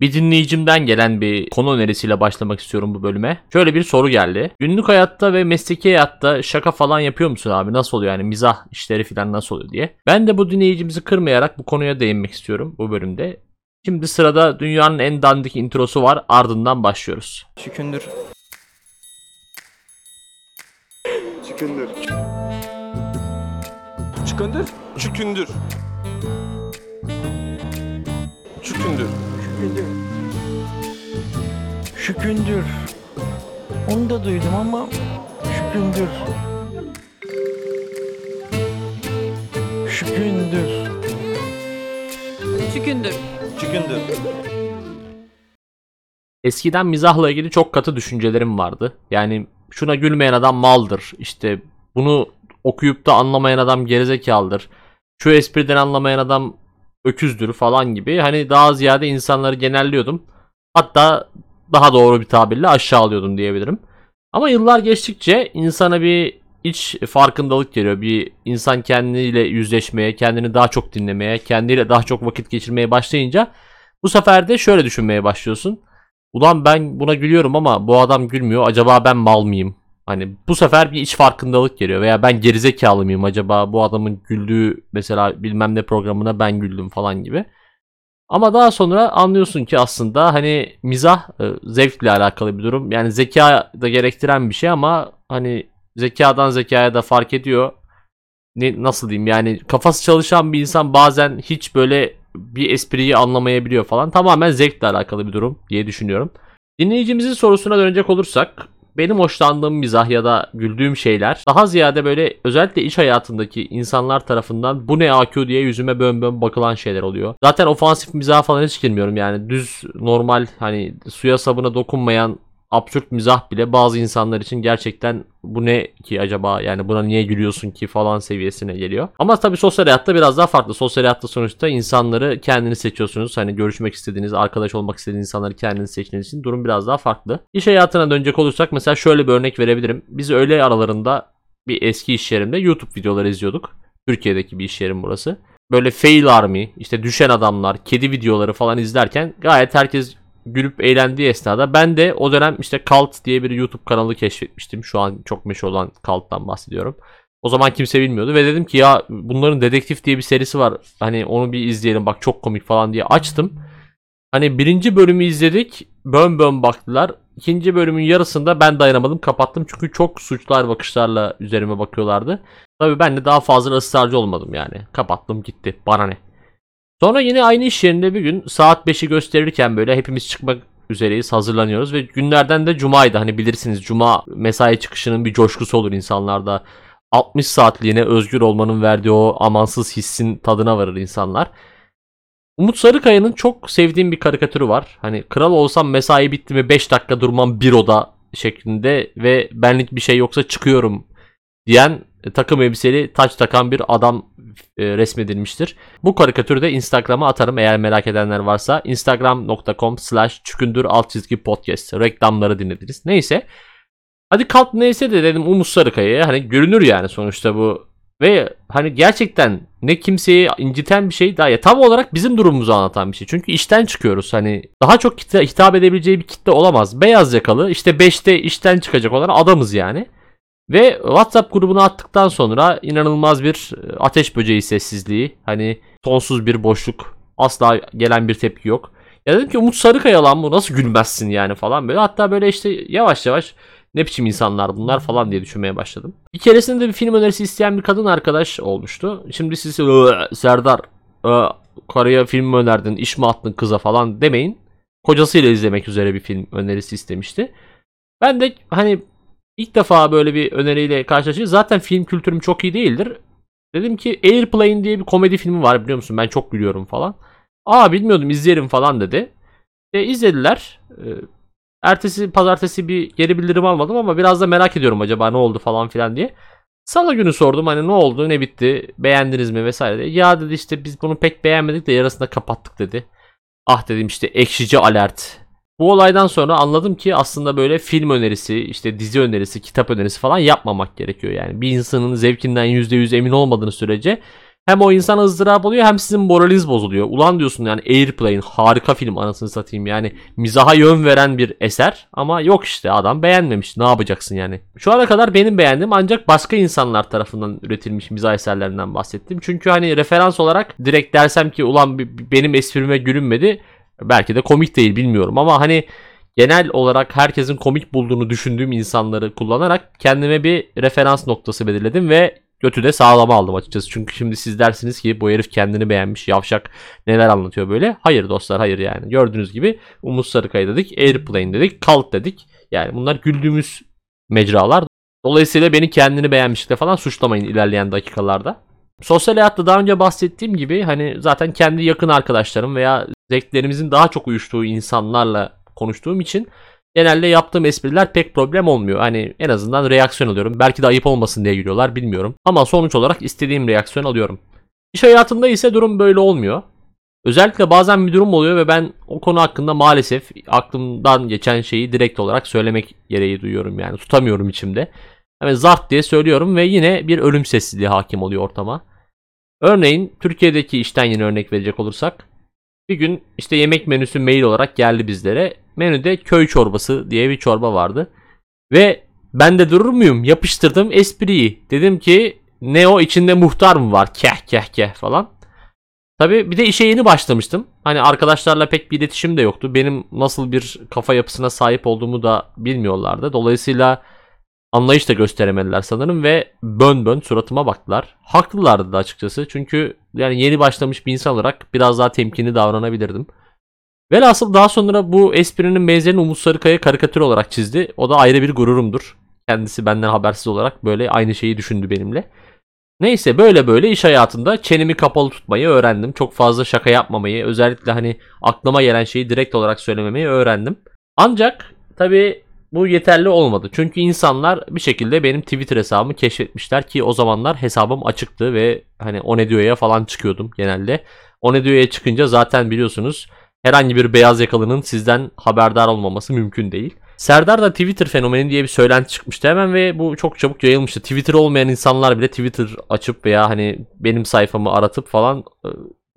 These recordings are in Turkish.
Bir dinleyicimden gelen bir konu önerisiyle başlamak istiyorum bu bölüme. Şöyle bir soru geldi. Günlük hayatta ve mesleki hayatta şaka falan yapıyor musun abi? Nasıl oluyor yani mizah işleri falan nasıl oluyor diye. Ben de bu dinleyicimizi kırmayarak bu konuya değinmek istiyorum bu bölümde. Şimdi sırada dünyanın en dandik introsu var ardından başlıyoruz. Şükündür. Çıkındır. Çıkındır. Çükündür. Çükündür. Şükündür. Onu da duydum ama şükündür. Şükündür. Çükündür. Çükündür. Eskiden mizahla ilgili çok katı düşüncelerim vardı. Yani şuna gülmeyen adam maldır. İşte bunu okuyup da anlamayan adam gerizekalıdır. Şu espriden anlamayan adam öküzdür falan gibi. Hani daha ziyade insanları genelliyordum. Hatta daha doğru bir tabirle aşağılıyordum diyebilirim. Ama yıllar geçtikçe insana bir iç farkındalık geliyor. Bir insan kendiyle yüzleşmeye, kendini daha çok dinlemeye, kendiyle daha çok vakit geçirmeye başlayınca bu sefer de şöyle düşünmeye başlıyorsun. Ulan ben buna gülüyorum ama bu adam gülmüyor. Acaba ben mal mıyım? Hani bu sefer bir iç farkındalık geliyor. Veya ben gerizekalı mıyım? Acaba bu adamın güldüğü mesela bilmem ne programına ben güldüm falan gibi. Ama daha sonra anlıyorsun ki aslında hani mizah e, zevkle alakalı bir durum. Yani zeka da gerektiren bir şey ama hani zekadan zekaya da fark ediyor. Ne, nasıl diyeyim yani kafası çalışan bir insan bazen hiç böyle bir espriyi anlamayabiliyor falan. Tamamen zevkle alakalı bir durum diye düşünüyorum. Dinleyicimizin sorusuna dönecek olursak benim hoşlandığım mizah ya da güldüğüm şeyler daha ziyade böyle özellikle iş hayatındaki insanlar tarafından bu ne AQ diye yüzüme bön bön bakılan şeyler oluyor. Zaten ofansif mizah falan hiç girmiyorum yani düz normal hani suya sabuna dokunmayan absürt mizah bile bazı insanlar için gerçekten bu ne ki acaba yani buna niye gülüyorsun ki falan seviyesine geliyor. Ama tabii sosyal hayatta biraz daha farklı. Sosyal hayatta sonuçta insanları kendiniz seçiyorsunuz. Hani görüşmek istediğiniz, arkadaş olmak istediğiniz insanları kendiniz seçtiğiniz için durum biraz daha farklı. İş hayatına dönecek olursak mesela şöyle bir örnek verebilirim. Biz öğle aralarında bir eski iş yerimde YouTube videoları izliyorduk. Türkiye'deki bir iş yerim burası. Böyle fail army, işte düşen adamlar, kedi videoları falan izlerken gayet herkes gülüp eğlendiği esnada ben de o dönem işte Cult diye bir YouTube kanalı keşfetmiştim. Şu an çok meşhur olan Cult'tan bahsediyorum. O zaman kimse bilmiyordu ve dedim ki ya bunların Dedektif diye bir serisi var. Hani onu bir izleyelim bak çok komik falan diye açtım. Hani birinci bölümü izledik. Bön bön baktılar. İkinci bölümün yarısında ben dayanamadım kapattım. Çünkü çok suçlar bakışlarla üzerime bakıyorlardı. Tabii ben de daha fazla ısrarcı olmadım yani. Kapattım gitti. Bana ne. Sonra yine aynı iş yerinde bir gün saat 5'i gösterirken böyle hepimiz çıkmak üzereyiz hazırlanıyoruz ve günlerden de cumaydı hani bilirsiniz cuma mesai çıkışının bir coşkusu olur insanlarda 60 saatliğine özgür olmanın verdiği o amansız hissin tadına varır insanlar. Umut Sarıkaya'nın çok sevdiğim bir karikatürü var. Hani kral olsam mesai bitti mi 5 dakika durmam bir oda şeklinde ve benlik bir şey yoksa çıkıyorum diyen takım elbiseli taç takan bir adam e, resmedilmiştir. Bu karikatürü de Instagram'a atarım eğer merak edenler varsa. Instagram.com slash çükündür alt çizgi podcast. Reklamları dinlediniz. Neyse. Hadi kalk neyse de dedim Umut Sarıkaya'ya. Hani görünür yani sonuçta bu. Ve hani gerçekten ne kimseyi inciten bir şey daha ya tam olarak bizim durumumuzu anlatan bir şey. Çünkü işten çıkıyoruz. Hani daha çok hitap edebileceği bir kitle olamaz. Beyaz yakalı işte 5'te işten çıkacak olan adamız yani. Ve WhatsApp grubuna attıktan sonra inanılmaz bir e, ateş böceği sessizliği. Hani sonsuz bir boşluk. Asla gelen bir tepki yok. Ya dedim ki Umut Sarıkaya lan bu nasıl gülmezsin yani falan böyle. Hatta böyle işte yavaş yavaş ne biçim insanlar bunlar falan diye düşünmeye başladım. Bir keresinde bir film önerisi isteyen bir kadın arkadaş olmuştu. Şimdi siz "Iı, Serdar ıı, karıya film mi önerdin iş mi attın kıza falan demeyin. Kocasıyla izlemek üzere bir film önerisi istemişti. Ben de hani İlk defa böyle bir öneriyle karşılaştık. Zaten film kültürüm çok iyi değildir. Dedim ki Airplane diye bir komedi filmi var biliyor musun? Ben çok gülüyorum falan. Aa bilmiyordum izleyelim falan dedi. E, izlediler. E, ertesi pazartesi bir geri bildirim almadım ama biraz da merak ediyorum acaba ne oldu falan filan diye. Salı günü sordum hani ne oldu ne bitti beğendiniz mi vesaire diye. Ya dedi işte biz bunu pek beğenmedik de yarısında kapattık dedi. Ah dedim işte ekşici alert bu olaydan sonra anladım ki aslında böyle film önerisi, işte dizi önerisi, kitap önerisi falan yapmamak gerekiyor yani. Bir insanın zevkinden %100 emin olmadığını sürece Hem o insan ızdırap oluyor hem sizin moraliniz bozuluyor. Ulan diyorsun yani Airplane harika film anasını satayım yani mizaha yön veren bir eser ama yok işte adam beğenmemiş ne yapacaksın yani. Şu ana kadar benim beğendiğim ancak başka insanlar tarafından üretilmiş mizah eserlerinden bahsettim. Çünkü hani referans olarak direkt dersem ki ulan benim esprime gülünmedi belki de komik değil bilmiyorum ama hani genel olarak herkesin komik bulduğunu düşündüğüm insanları kullanarak kendime bir referans noktası belirledim ve götü de sağlama aldım açıkçası. Çünkü şimdi siz dersiniz ki bu herif kendini beğenmiş yavşak neler anlatıyor böyle. Hayır dostlar hayır yani. Gördüğünüz gibi Umut Sarıkaya dedik, Airplane dedik, Cult dedik. Yani bunlar güldüğümüz mecralar. Dolayısıyla beni kendini beğenmişlikle falan suçlamayın ilerleyen dakikalarda. Sosyal hayatta daha önce bahsettiğim gibi hani zaten kendi yakın arkadaşlarım veya zevklerimizin daha çok uyuştuğu insanlarla konuştuğum için genelde yaptığım espriler pek problem olmuyor. Hani en azından reaksiyon alıyorum. Belki de ayıp olmasın diye gülüyorlar bilmiyorum. Ama sonuç olarak istediğim reaksiyon alıyorum. İş hayatında ise durum böyle olmuyor. Özellikle bazen bir durum oluyor ve ben o konu hakkında maalesef aklımdan geçen şeyi direkt olarak söylemek gereği duyuyorum yani. Tutamıyorum içimde. Hemen zart diye söylüyorum ve yine bir ölüm sessizliği hakim oluyor ortama. Örneğin Türkiye'deki işten yine örnek verecek olursak bir gün işte yemek menüsü mail olarak geldi bizlere. Menüde köy çorbası diye bir çorba vardı. Ve ben de durur muyum? Yapıştırdım espriyi. Dedim ki ne o içinde muhtar mı var? Keh keh keh falan. Tabi bir de işe yeni başlamıştım. Hani arkadaşlarla pek bir iletişim de yoktu. Benim nasıl bir kafa yapısına sahip olduğumu da bilmiyorlardı. Dolayısıyla anlayış da gösteremediler sanırım ve bön bön suratıma baktılar. Haklılardı da açıkçası. Çünkü yani yeni başlamış bir insan olarak biraz daha temkinli davranabilirdim. Velhasıl daha sonra bu esprinin benzerini Umut Sarıkaya karikatür olarak çizdi. O da ayrı bir gururumdur. Kendisi benden habersiz olarak böyle aynı şeyi düşündü benimle. Neyse böyle böyle iş hayatında çenemi kapalı tutmayı öğrendim. Çok fazla şaka yapmamayı, özellikle hani aklıma gelen şeyi direkt olarak söylememeyi öğrendim. Ancak tabii bu yeterli olmadı. Çünkü insanlar bir şekilde benim Twitter hesabımı keşfetmişler ki o zamanlar hesabım açıktı ve hani o ne diyor'ya falan çıkıyordum genelde. O ne diyor'ya çıkınca zaten biliyorsunuz herhangi bir beyaz yakalının sizden haberdar olmaması mümkün değil. Serdar da Twitter fenomeni diye bir söylenti çıkmıştı hemen ve bu çok çabuk yayılmıştı. Twitter olmayan insanlar bile Twitter açıp veya hani benim sayfamı aratıp falan e,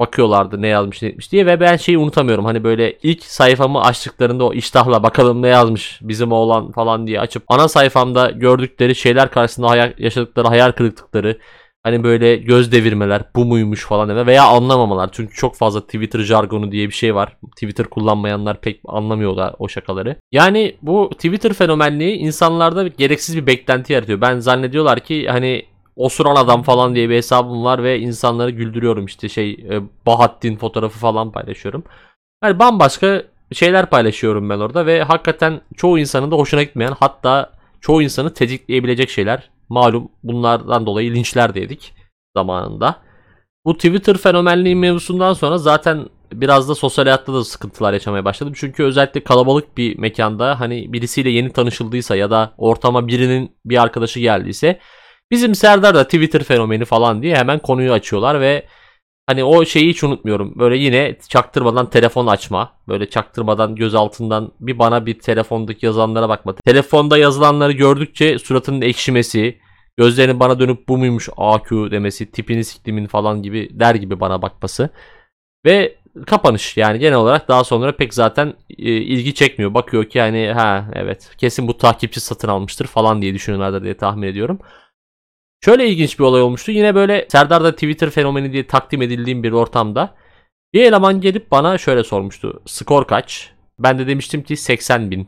bakıyorlardı ne yazmış ne etmiş diye ve ben şeyi unutamıyorum. Hani böyle ilk sayfamı açtıklarında o iştahla bakalım ne yazmış bizim oğlan falan diye açıp ana sayfamda gördükleri şeyler karşısında hayal, yaşadıkları hayal kırıklıkları Hani böyle göz devirmeler bu muymuş falan deme veya anlamamalar. Çünkü çok fazla Twitter jargonu diye bir şey var. Twitter kullanmayanlar pek anlamıyorlar o şakaları. Yani bu Twitter fenomenliği insanlarda gereksiz bir beklenti yaratıyor. Ben zannediyorlar ki hani osuran adam falan diye bir hesabım var ve insanları güldürüyorum işte şey e, Bahattin fotoğrafı falan paylaşıyorum. Yani bambaşka şeyler paylaşıyorum ben orada ve hakikaten çoğu insanın da hoşuna gitmeyen hatta çoğu insanı tetikleyebilecek şeyler. Malum bunlardan dolayı linçler de yedik zamanında. Bu Twitter fenomenliği mevzusundan sonra zaten biraz da sosyal hayatta da sıkıntılar yaşamaya başladım. Çünkü özellikle kalabalık bir mekanda hani birisiyle yeni tanışıldıysa ya da ortama birinin bir arkadaşı geldiyse bizim Serdar da Twitter fenomeni falan diye hemen konuyu açıyorlar ve hani o şeyi hiç unutmuyorum. Böyle yine çaktırmadan telefon açma. Böyle çaktırmadan göz altından bir bana bir telefondaki yazılanlara bakma. Telefonda yazılanları gördükçe suratının ekşimesi, gözlerinin bana dönüp bu muymuş AQ demesi, tipini siktimin falan gibi der gibi bana bakması. Ve kapanış yani genel olarak daha sonra pek zaten e, ilgi çekmiyor. Bakıyor ki hani ha evet kesin bu takipçi satın almıştır falan diye düşünüyorlardır diye tahmin ediyorum. Şöyle ilginç bir olay olmuştu. Yine böyle Serdar'da Twitter fenomeni diye takdim edildiğim bir ortamda bir eleman gelip bana şöyle sormuştu. Skor kaç? Ben de demiştim ki 80 bin.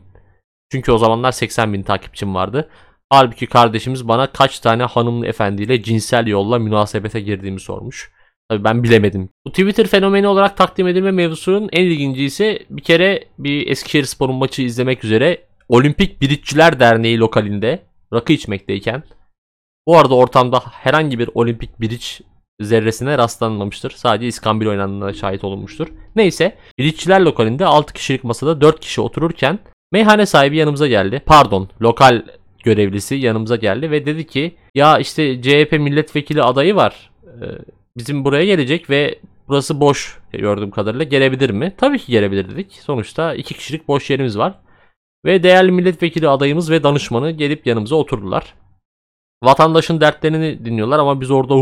Çünkü o zamanlar 80 bin takipçim vardı. Halbuki kardeşimiz bana kaç tane hanımlı efendiyle cinsel yolla münasebete girdiğimi sormuş. Tabii ben bilemedim. Bu Twitter fenomeni olarak takdim edilme mevzusunun en ilginci ise bir kere bir Eskişehir Spor'un maçı izlemek üzere Olimpik Biritçiler Derneği lokalinde rakı içmekteyken bu arada ortamda herhangi bir olimpik biriç zerresine rastlanmamıştır. Sadece iskambil oynandığına şahit olunmuştur. Neyse biriççiler lokalinde 6 kişilik masada 4 kişi otururken meyhane sahibi yanımıza geldi. Pardon lokal görevlisi yanımıza geldi ve dedi ki ya işte CHP milletvekili adayı var. Ee, bizim buraya gelecek ve burası boş gördüğüm kadarıyla gelebilir mi? Tabii ki gelebilir dedik. Sonuçta 2 kişilik boş yerimiz var. Ve değerli milletvekili adayımız ve danışmanı gelip yanımıza oturdular. Vatandaşın dertlerini dinliyorlar ama biz orada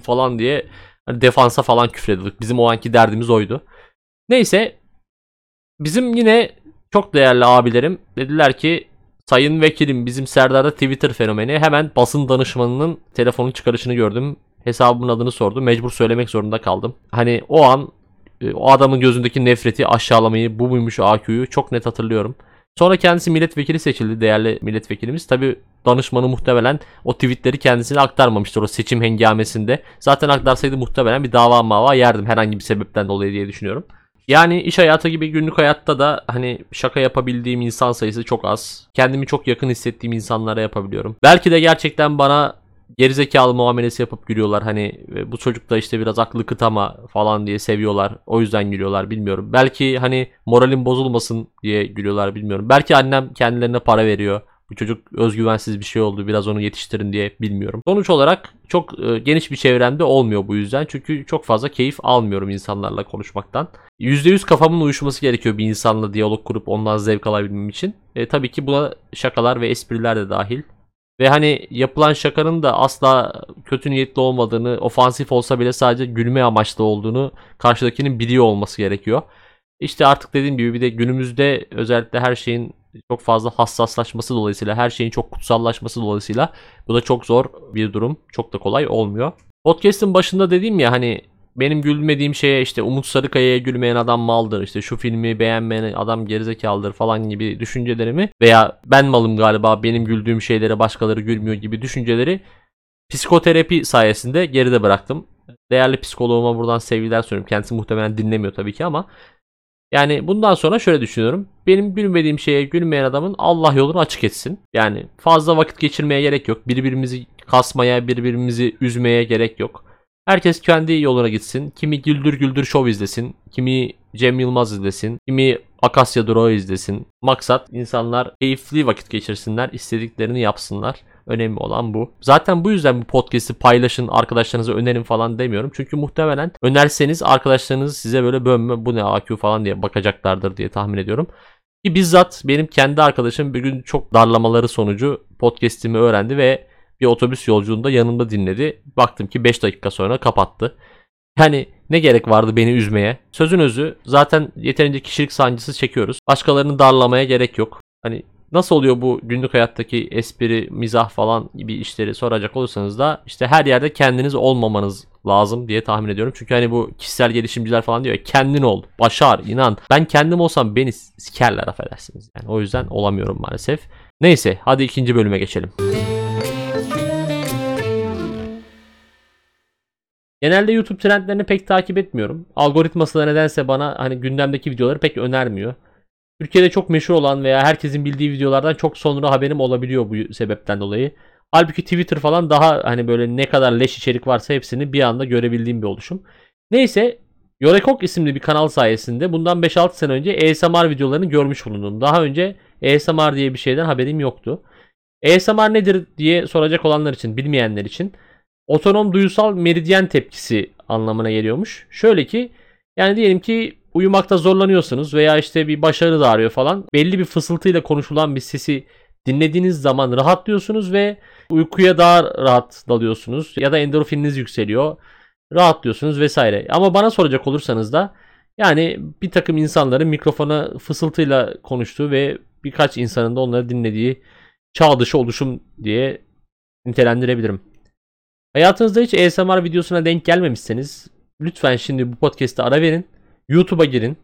falan diye hani defansa falan küfrediyorduk. Bizim o anki derdimiz oydu. Neyse bizim yine çok değerli abilerim dediler ki Sayın vekilim bizim Serdar'da Twitter fenomeni hemen basın danışmanının telefonun çıkarışını gördüm. Hesabımın adını sordu. Mecbur söylemek zorunda kaldım. Hani o an e, o adamın gözündeki nefreti, aşağılamayı, bu muymuş AQ'yu çok net hatırlıyorum. Sonra kendisi milletvekili seçildi değerli milletvekilimiz. Tabi danışmanı muhtemelen o tweetleri kendisine aktarmamıştır o seçim hengamesinde. Zaten aktarsaydı muhtemelen bir dava mava yerdim herhangi bir sebepten dolayı diye düşünüyorum. Yani iş hayatı gibi günlük hayatta da hani şaka yapabildiğim insan sayısı çok az. Kendimi çok yakın hissettiğim insanlara yapabiliyorum. Belki de gerçekten bana gerizekalı muamelesi yapıp gülüyorlar. Hani e, bu çocuk da işte biraz aklı kıtama falan diye seviyorlar. O yüzden gülüyorlar bilmiyorum. Belki hani moralim bozulmasın diye gülüyorlar bilmiyorum. Belki annem kendilerine para veriyor. Bu çocuk özgüvensiz bir şey oldu. Biraz onu yetiştirin diye bilmiyorum. Sonuç olarak çok e, geniş bir çevremde olmuyor bu yüzden. Çünkü çok fazla keyif almıyorum insanlarla konuşmaktan. %100 kafamın uyuşması gerekiyor bir insanla diyalog kurup ondan zevk alabilmem için. E, tabii ki buna şakalar ve espriler de dahil. Ve hani yapılan şakanın da asla kötü niyetli olmadığını, ofansif olsa bile sadece gülme amaçlı olduğunu karşıdakinin biliyor olması gerekiyor. İşte artık dediğim gibi bir de günümüzde özellikle her şeyin çok fazla hassaslaşması dolayısıyla, her şeyin çok kutsallaşması dolayısıyla bu da çok zor bir durum. Çok da kolay olmuyor. Podcast'ın başında dediğim ya hani benim gülmediğim şeye işte Umut Sarıkaya'ya gülmeyen adam maldır. işte şu filmi beğenmeyen adam gerizekalıdır falan gibi düşüncelerimi veya ben malım galiba benim güldüğüm şeylere başkaları gülmüyor gibi düşünceleri psikoterapi sayesinde geride bıraktım. Değerli psikoloğuma buradan sevgiler sunuyorum. Kendisi muhtemelen dinlemiyor tabii ki ama yani bundan sonra şöyle düşünüyorum. Benim gülmediğim şeye gülmeyen adamın Allah yolunu açık etsin. Yani fazla vakit geçirmeye gerek yok. Birbirimizi kasmaya, birbirimizi üzmeye gerek yok. Herkes kendi yoluna gitsin. Kimi Güldür Güldür Show izlesin. Kimi Cem Yılmaz izlesin. Kimi Akasya Durağı izlesin. Maksat insanlar keyifli vakit geçirsinler. istediklerini yapsınlar. Önemli olan bu. Zaten bu yüzden bu podcast'i paylaşın, arkadaşlarınıza önerin falan demiyorum. Çünkü muhtemelen önerseniz arkadaşlarınız size böyle bölme bu ne AQ falan diye bakacaklardır diye tahmin ediyorum. Ki bizzat benim kendi arkadaşım bir gün çok darlamaları sonucu podcast'imi öğrendi ve bir otobüs yolculuğunda yanımda dinledi. Baktım ki 5 dakika sonra kapattı. Yani ne gerek vardı beni üzmeye? Sözün özü zaten yeterince kişilik sancısı çekiyoruz. Başkalarını darlamaya gerek yok. Hani nasıl oluyor bu günlük hayattaki espri, mizah falan gibi işleri soracak olursanız da işte her yerde kendiniz olmamanız lazım diye tahmin ediyorum. Çünkü hani bu kişisel gelişimciler falan diyor ya kendin ol, başar, inan. Ben kendim olsam beni sikerler affedersiniz. Yani o yüzden olamıyorum maalesef. Neyse hadi ikinci bölüme geçelim. Genelde YouTube trendlerini pek takip etmiyorum. Algoritması da nedense bana hani gündemdeki videoları pek önermiyor. Türkiye'de çok meşhur olan veya herkesin bildiği videolardan çok sonra haberim olabiliyor bu sebepten dolayı. Halbuki Twitter falan daha hani böyle ne kadar leş içerik varsa hepsini bir anda görebildiğim bir oluşum. Neyse Yorekok isimli bir kanal sayesinde bundan 5-6 sene önce ASMR videolarını görmüş bulundum. Daha önce ASMR diye bir şeyden haberim yoktu. ASMR nedir diye soracak olanlar için, bilmeyenler için otonom duyusal meridyen tepkisi anlamına geliyormuş. Şöyle ki yani diyelim ki uyumakta zorlanıyorsunuz veya işte bir başarı da arıyor falan. Belli bir fısıltıyla konuşulan bir sesi dinlediğiniz zaman rahatlıyorsunuz ve uykuya daha rahat dalıyorsunuz ya da endorfininiz yükseliyor. Rahatlıyorsunuz vesaire. Ama bana soracak olursanız da yani bir takım insanların mikrofona fısıltıyla konuştuğu ve birkaç insanın da onları dinlediği çağ dışı oluşum diye nitelendirebilirim. Hayatınızda hiç ASMR videosuna denk gelmemişseniz lütfen şimdi bu podcast'te ara verin. YouTube'a girin.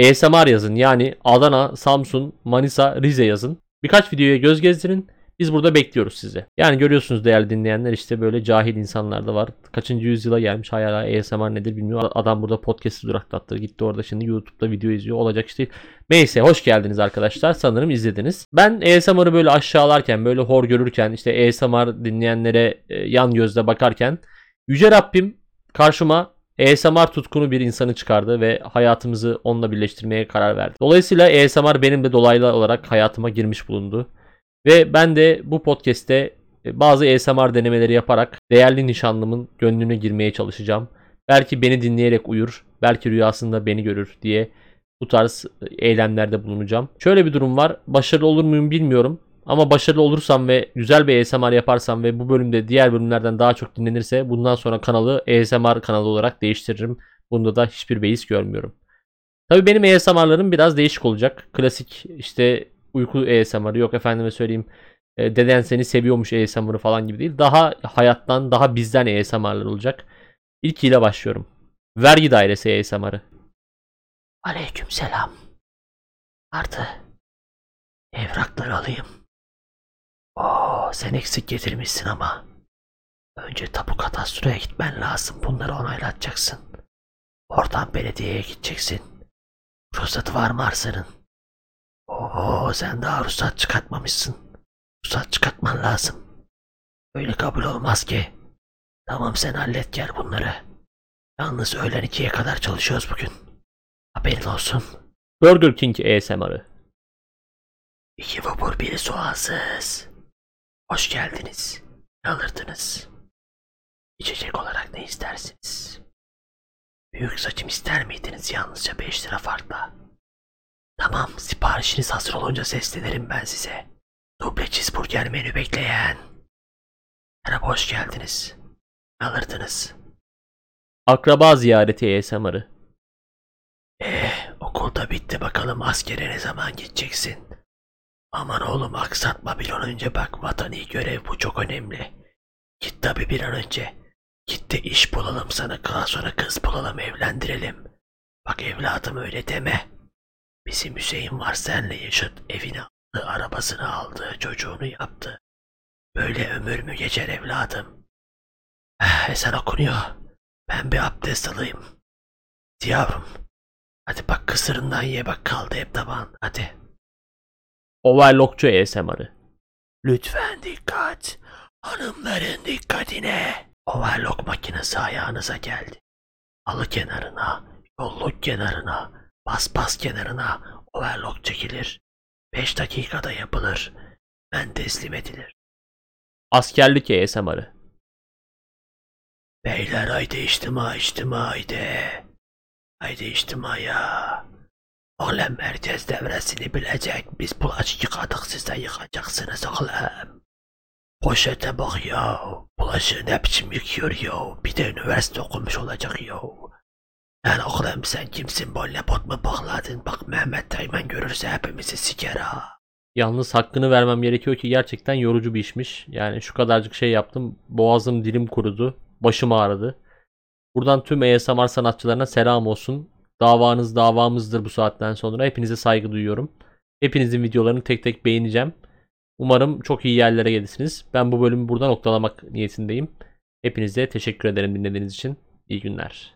ASMR yazın yani Adana, Samsun, Manisa, Rize yazın. Birkaç videoya göz gezdirin. Biz burada bekliyoruz sizi. Yani görüyorsunuz değerli dinleyenler işte böyle cahil insanlar da var. Kaçıncı yüzyıla gelmiş hala ASMR nedir bilmiyor. Adam burada podcast'i duraklattı. Gitti orada şimdi YouTube'da video izliyor. Olacak işte. Neyse hoş geldiniz arkadaşlar. Sanırım izlediniz. Ben ASMR'ı böyle aşağılarken böyle hor görürken işte ASMR dinleyenlere e, yan gözle bakarken Yüce Rabbim karşıma ASMR tutkunu bir insanı çıkardı ve hayatımızı onunla birleştirmeye karar verdi. Dolayısıyla ASMR benim de dolaylı olarak hayatıma girmiş bulundu. Ve ben de bu podcast'te e, bazı ASMR denemeleri yaparak değerli nişanlımın gönlüne girmeye çalışacağım. Belki beni dinleyerek uyur, belki rüyasında beni görür diye bu tarz e, eylemlerde bulunacağım. Şöyle bir durum var. Başarılı olur muyum bilmiyorum. Ama başarılı olursam ve güzel bir ASMR yaparsam ve bu bölümde diğer bölümlerden daha çok dinlenirse bundan sonra kanalı ASMR kanalı olarak değiştiririm. Bunda da hiçbir beis görmüyorum. Tabii benim ASMR'larım biraz değişik olacak. Klasik işte uyku ASMR'ı yok efendime söyleyeyim. e, Deden seni seviyormuş ASMR'ı falan gibi değil. Daha hayattan, daha bizden ASMR'lar olacak. İlkiyle başlıyorum. Vergi dairesi ASMR'ı. Aleykümselam. Artı. Evrakları alayım. Oo, sen eksik getirmişsin ama. Önce tapu kadastroya gitmen lazım. Bunları onaylatacaksın. Oradan belediyeye gideceksin. Ruhsatı var mı arsanın? Oo, sen daha ruhsat çıkartmamışsın. Ruhsat çıkartman lazım. Öyle kabul olmaz ki. Tamam sen hallet gel bunları. Yalnız öğlen ikiye kadar çalışıyoruz bugün. Haberin olsun. Burger King ASMR'ı. İki vapur biri soğansız. Hoş geldiniz. Ne alırdınız? İçecek olarak ne istersiniz? Büyük saçım ister miydiniz yalnızca 5 lira farkla? Tamam siparişiniz hazır olunca seslenirim ben size. Duble cheeseburger menü bekleyen. Merhaba hoş geldiniz. Alırdınız? Akraba ziyareti ASMR'ı. Eh okulda bitti bakalım askere ne zaman gideceksin? Aman oğlum aksatma bir an önce bak vatani görev bu çok önemli. Git tabi bir an önce. Git de iş bulalım sana sonra kız bulalım evlendirelim. Bak evladım öyle deme. Bizim Hüseyin var senle yaşıt evini aldı, arabasını aldı, çocuğunu yaptı. Böyle ömür mü geçer evladım? Eh, ezan okunuyor. Ben bir abdest alayım. Yavrum. Hadi bak kısırından ye bak kaldı hep tabağın. Hadi. Overlockçu ASMR'ı. Lütfen dikkat. Hanımların dikkatine. Overlock makinesi ayağınıza geldi. Halı kenarına, yolluk kenarına, paspas kenarına overlock çekilir. 5 dakikada yapılır. Ben teslim edilir. Askerlik ASMR'ı. Beyler haydi içtima içtima haydi. Haydi içtimaya. Oğlum herkes devresini bilecek. Biz bulaşık yıkadık siz de yıkacaksınız oğlum. Poşete bak ya. Bulaşığı ne biçim yıkıyor ya. Bir de üniversite okumuş olacak ya. Lan oğlum sen kimsin böyle bot mu bakladın? Bak Mehmet Tayman görürse hepimizi siker ha. Yalnız hakkını vermem gerekiyor ki gerçekten yorucu bir işmiş. Yani şu kadarcık şey yaptım. Boğazım dilim kurudu. Başım ağrıdı. Buradan tüm ASMR sanatçılarına selam olsun. Davanız davamızdır bu saatten sonra. Hepinize saygı duyuyorum. Hepinizin videolarını tek tek beğeneceğim. Umarım çok iyi yerlere gelirsiniz. Ben bu bölümü burada noktalamak niyetindeyim. Hepinize teşekkür ederim dinlediğiniz için. İyi günler.